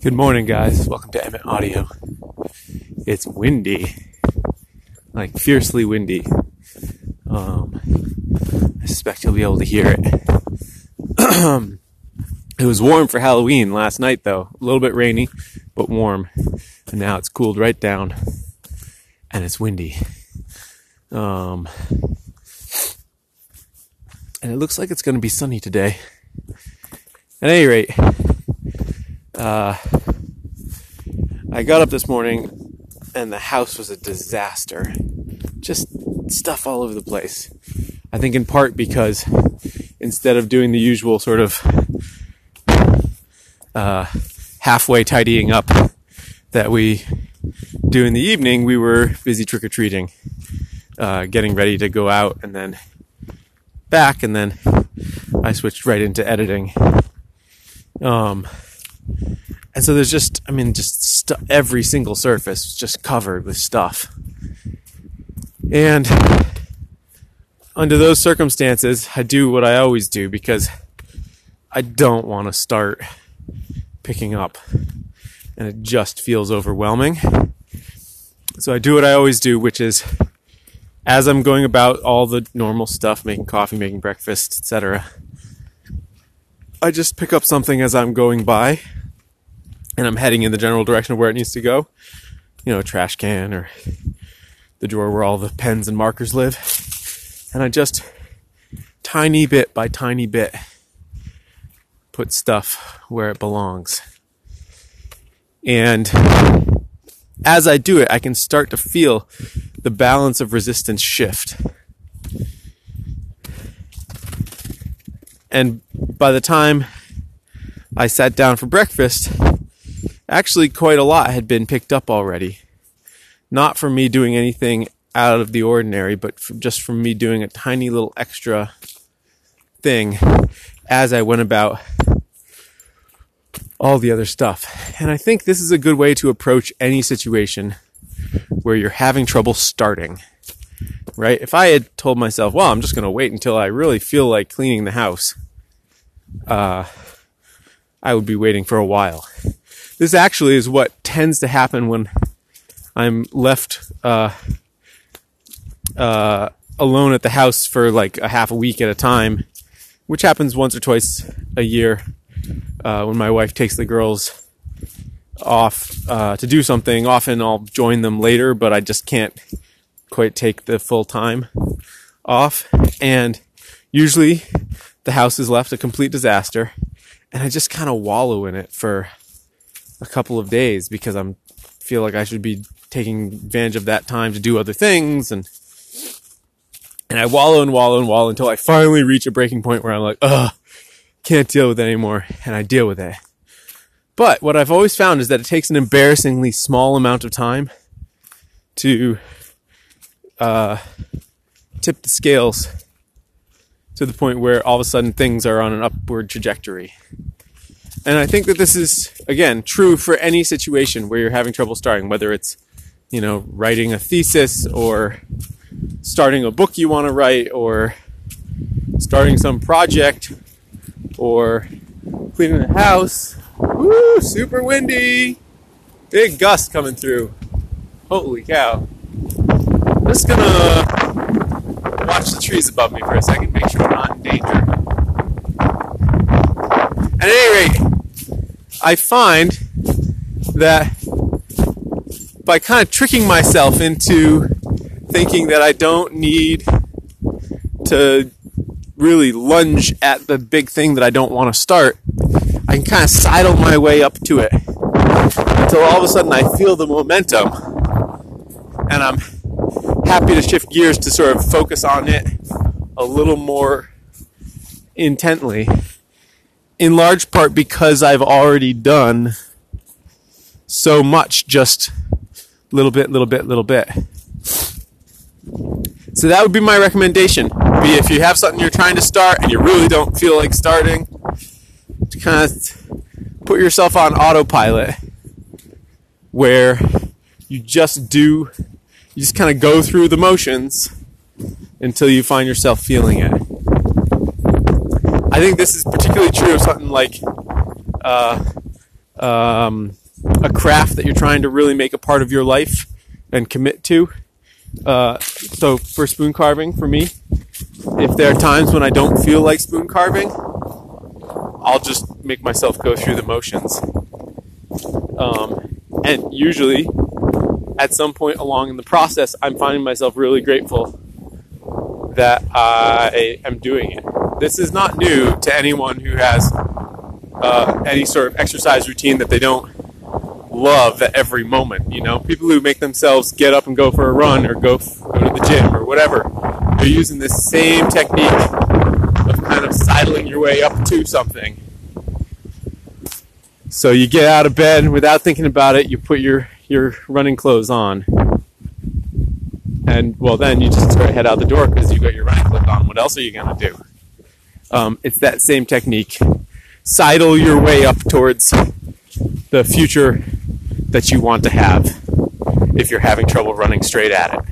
Good morning, guys. Welcome to Emmett Audio. It's windy, like fiercely windy. Um, I suspect you'll be able to hear it. it was warm for Halloween last night, though. A little bit rainy, but warm. And now it's cooled right down, and it's windy. Um, and it looks like it's going to be sunny today. At any rate, uh, I got up this morning and the house was a disaster. Just stuff all over the place. I think in part because instead of doing the usual sort of uh, halfway tidying up that we do in the evening, we were busy trick or treating, uh, getting ready to go out and then back, and then I switched right into editing. Um, and so there's just, I mean, just st- every single surface is just covered with stuff. And under those circumstances, I do what I always do because I don't want to start picking up. And it just feels overwhelming. So I do what I always do, which is as I'm going about all the normal stuff, making coffee, making breakfast, etc. I just pick up something as I'm going by and I'm heading in the general direction of where it needs to go. You know, trash can or the drawer where all the pens and markers live. And I just tiny bit by tiny bit put stuff where it belongs. And as I do it, I can start to feel the balance of resistance shift. And by the time I sat down for breakfast, actually quite a lot had been picked up already. Not from me doing anything out of the ordinary, but from, just from me doing a tiny little extra thing as I went about all the other stuff. And I think this is a good way to approach any situation where you're having trouble starting. Right? If I had told myself, well, I'm just going to wait until I really feel like cleaning the house, uh, I would be waiting for a while. This actually is what tends to happen when I'm left, uh, uh, alone at the house for like a half a week at a time, which happens once or twice a year, uh, when my wife takes the girls off uh, to do something. Often I'll join them later, but I just can't quite take the full time off. And usually the house is left a complete disaster, and I just kind of wallow in it for a couple of days because I'm feel like I should be taking advantage of that time to do other things and and I wallow and wallow and wallow until I finally reach a breaking point where I'm like, ugh, can't deal with it anymore, and I deal with it. But what I've always found is that it takes an embarrassingly small amount of time to uh, tip the scales to the point where all of a sudden things are on an upward trajectory. And I think that this is, again, true for any situation where you're having trouble starting, whether it's, you know, writing a thesis or starting a book you want to write or starting some project or cleaning the house Woo, super windy. Big gust coming through. Holy cow. I'm just gonna watch the trees above me for a second, make sure I'm not in danger. At any rate, I find that by kind of tricking myself into thinking that I don't need to really lunge at the big thing that I don't want to start, I can kind of sidle my way up to it until all of a sudden I feel the momentum and I'm happy to shift gears to sort of focus on it a little more intently. In large part because I've already done so much just little bit, little bit, little bit. So that would be my recommendation. Be if you have something you're trying to start and you really don't feel like starting, to kind of put yourself on autopilot where you just do, you just kind of go through the motions until you find yourself feeling it. I think this is particularly true of something like uh, um, a craft that you're trying to really make a part of your life and commit to. Uh, so for spoon carving, for me, if there are times when I don't feel like spoon carving, I'll just make myself go through the motions. Um, and usually, at some point along in the process, I'm finding myself really grateful that I am doing it. This is not new to anyone who has uh, any sort of exercise routine that they don't love at every moment. You know, people who make themselves get up and go for a run or go f- go to the gym or whatever, they're using this same technique of kind of sidling your way up to something. So you get out of bed without thinking about it. You put your your running clothes on, and well, then you just sort of head out the door because you got your running clothes on. What else are you gonna do? Um, it's that same technique. Sidle your way up towards the future that you want to have if you're having trouble running straight at it.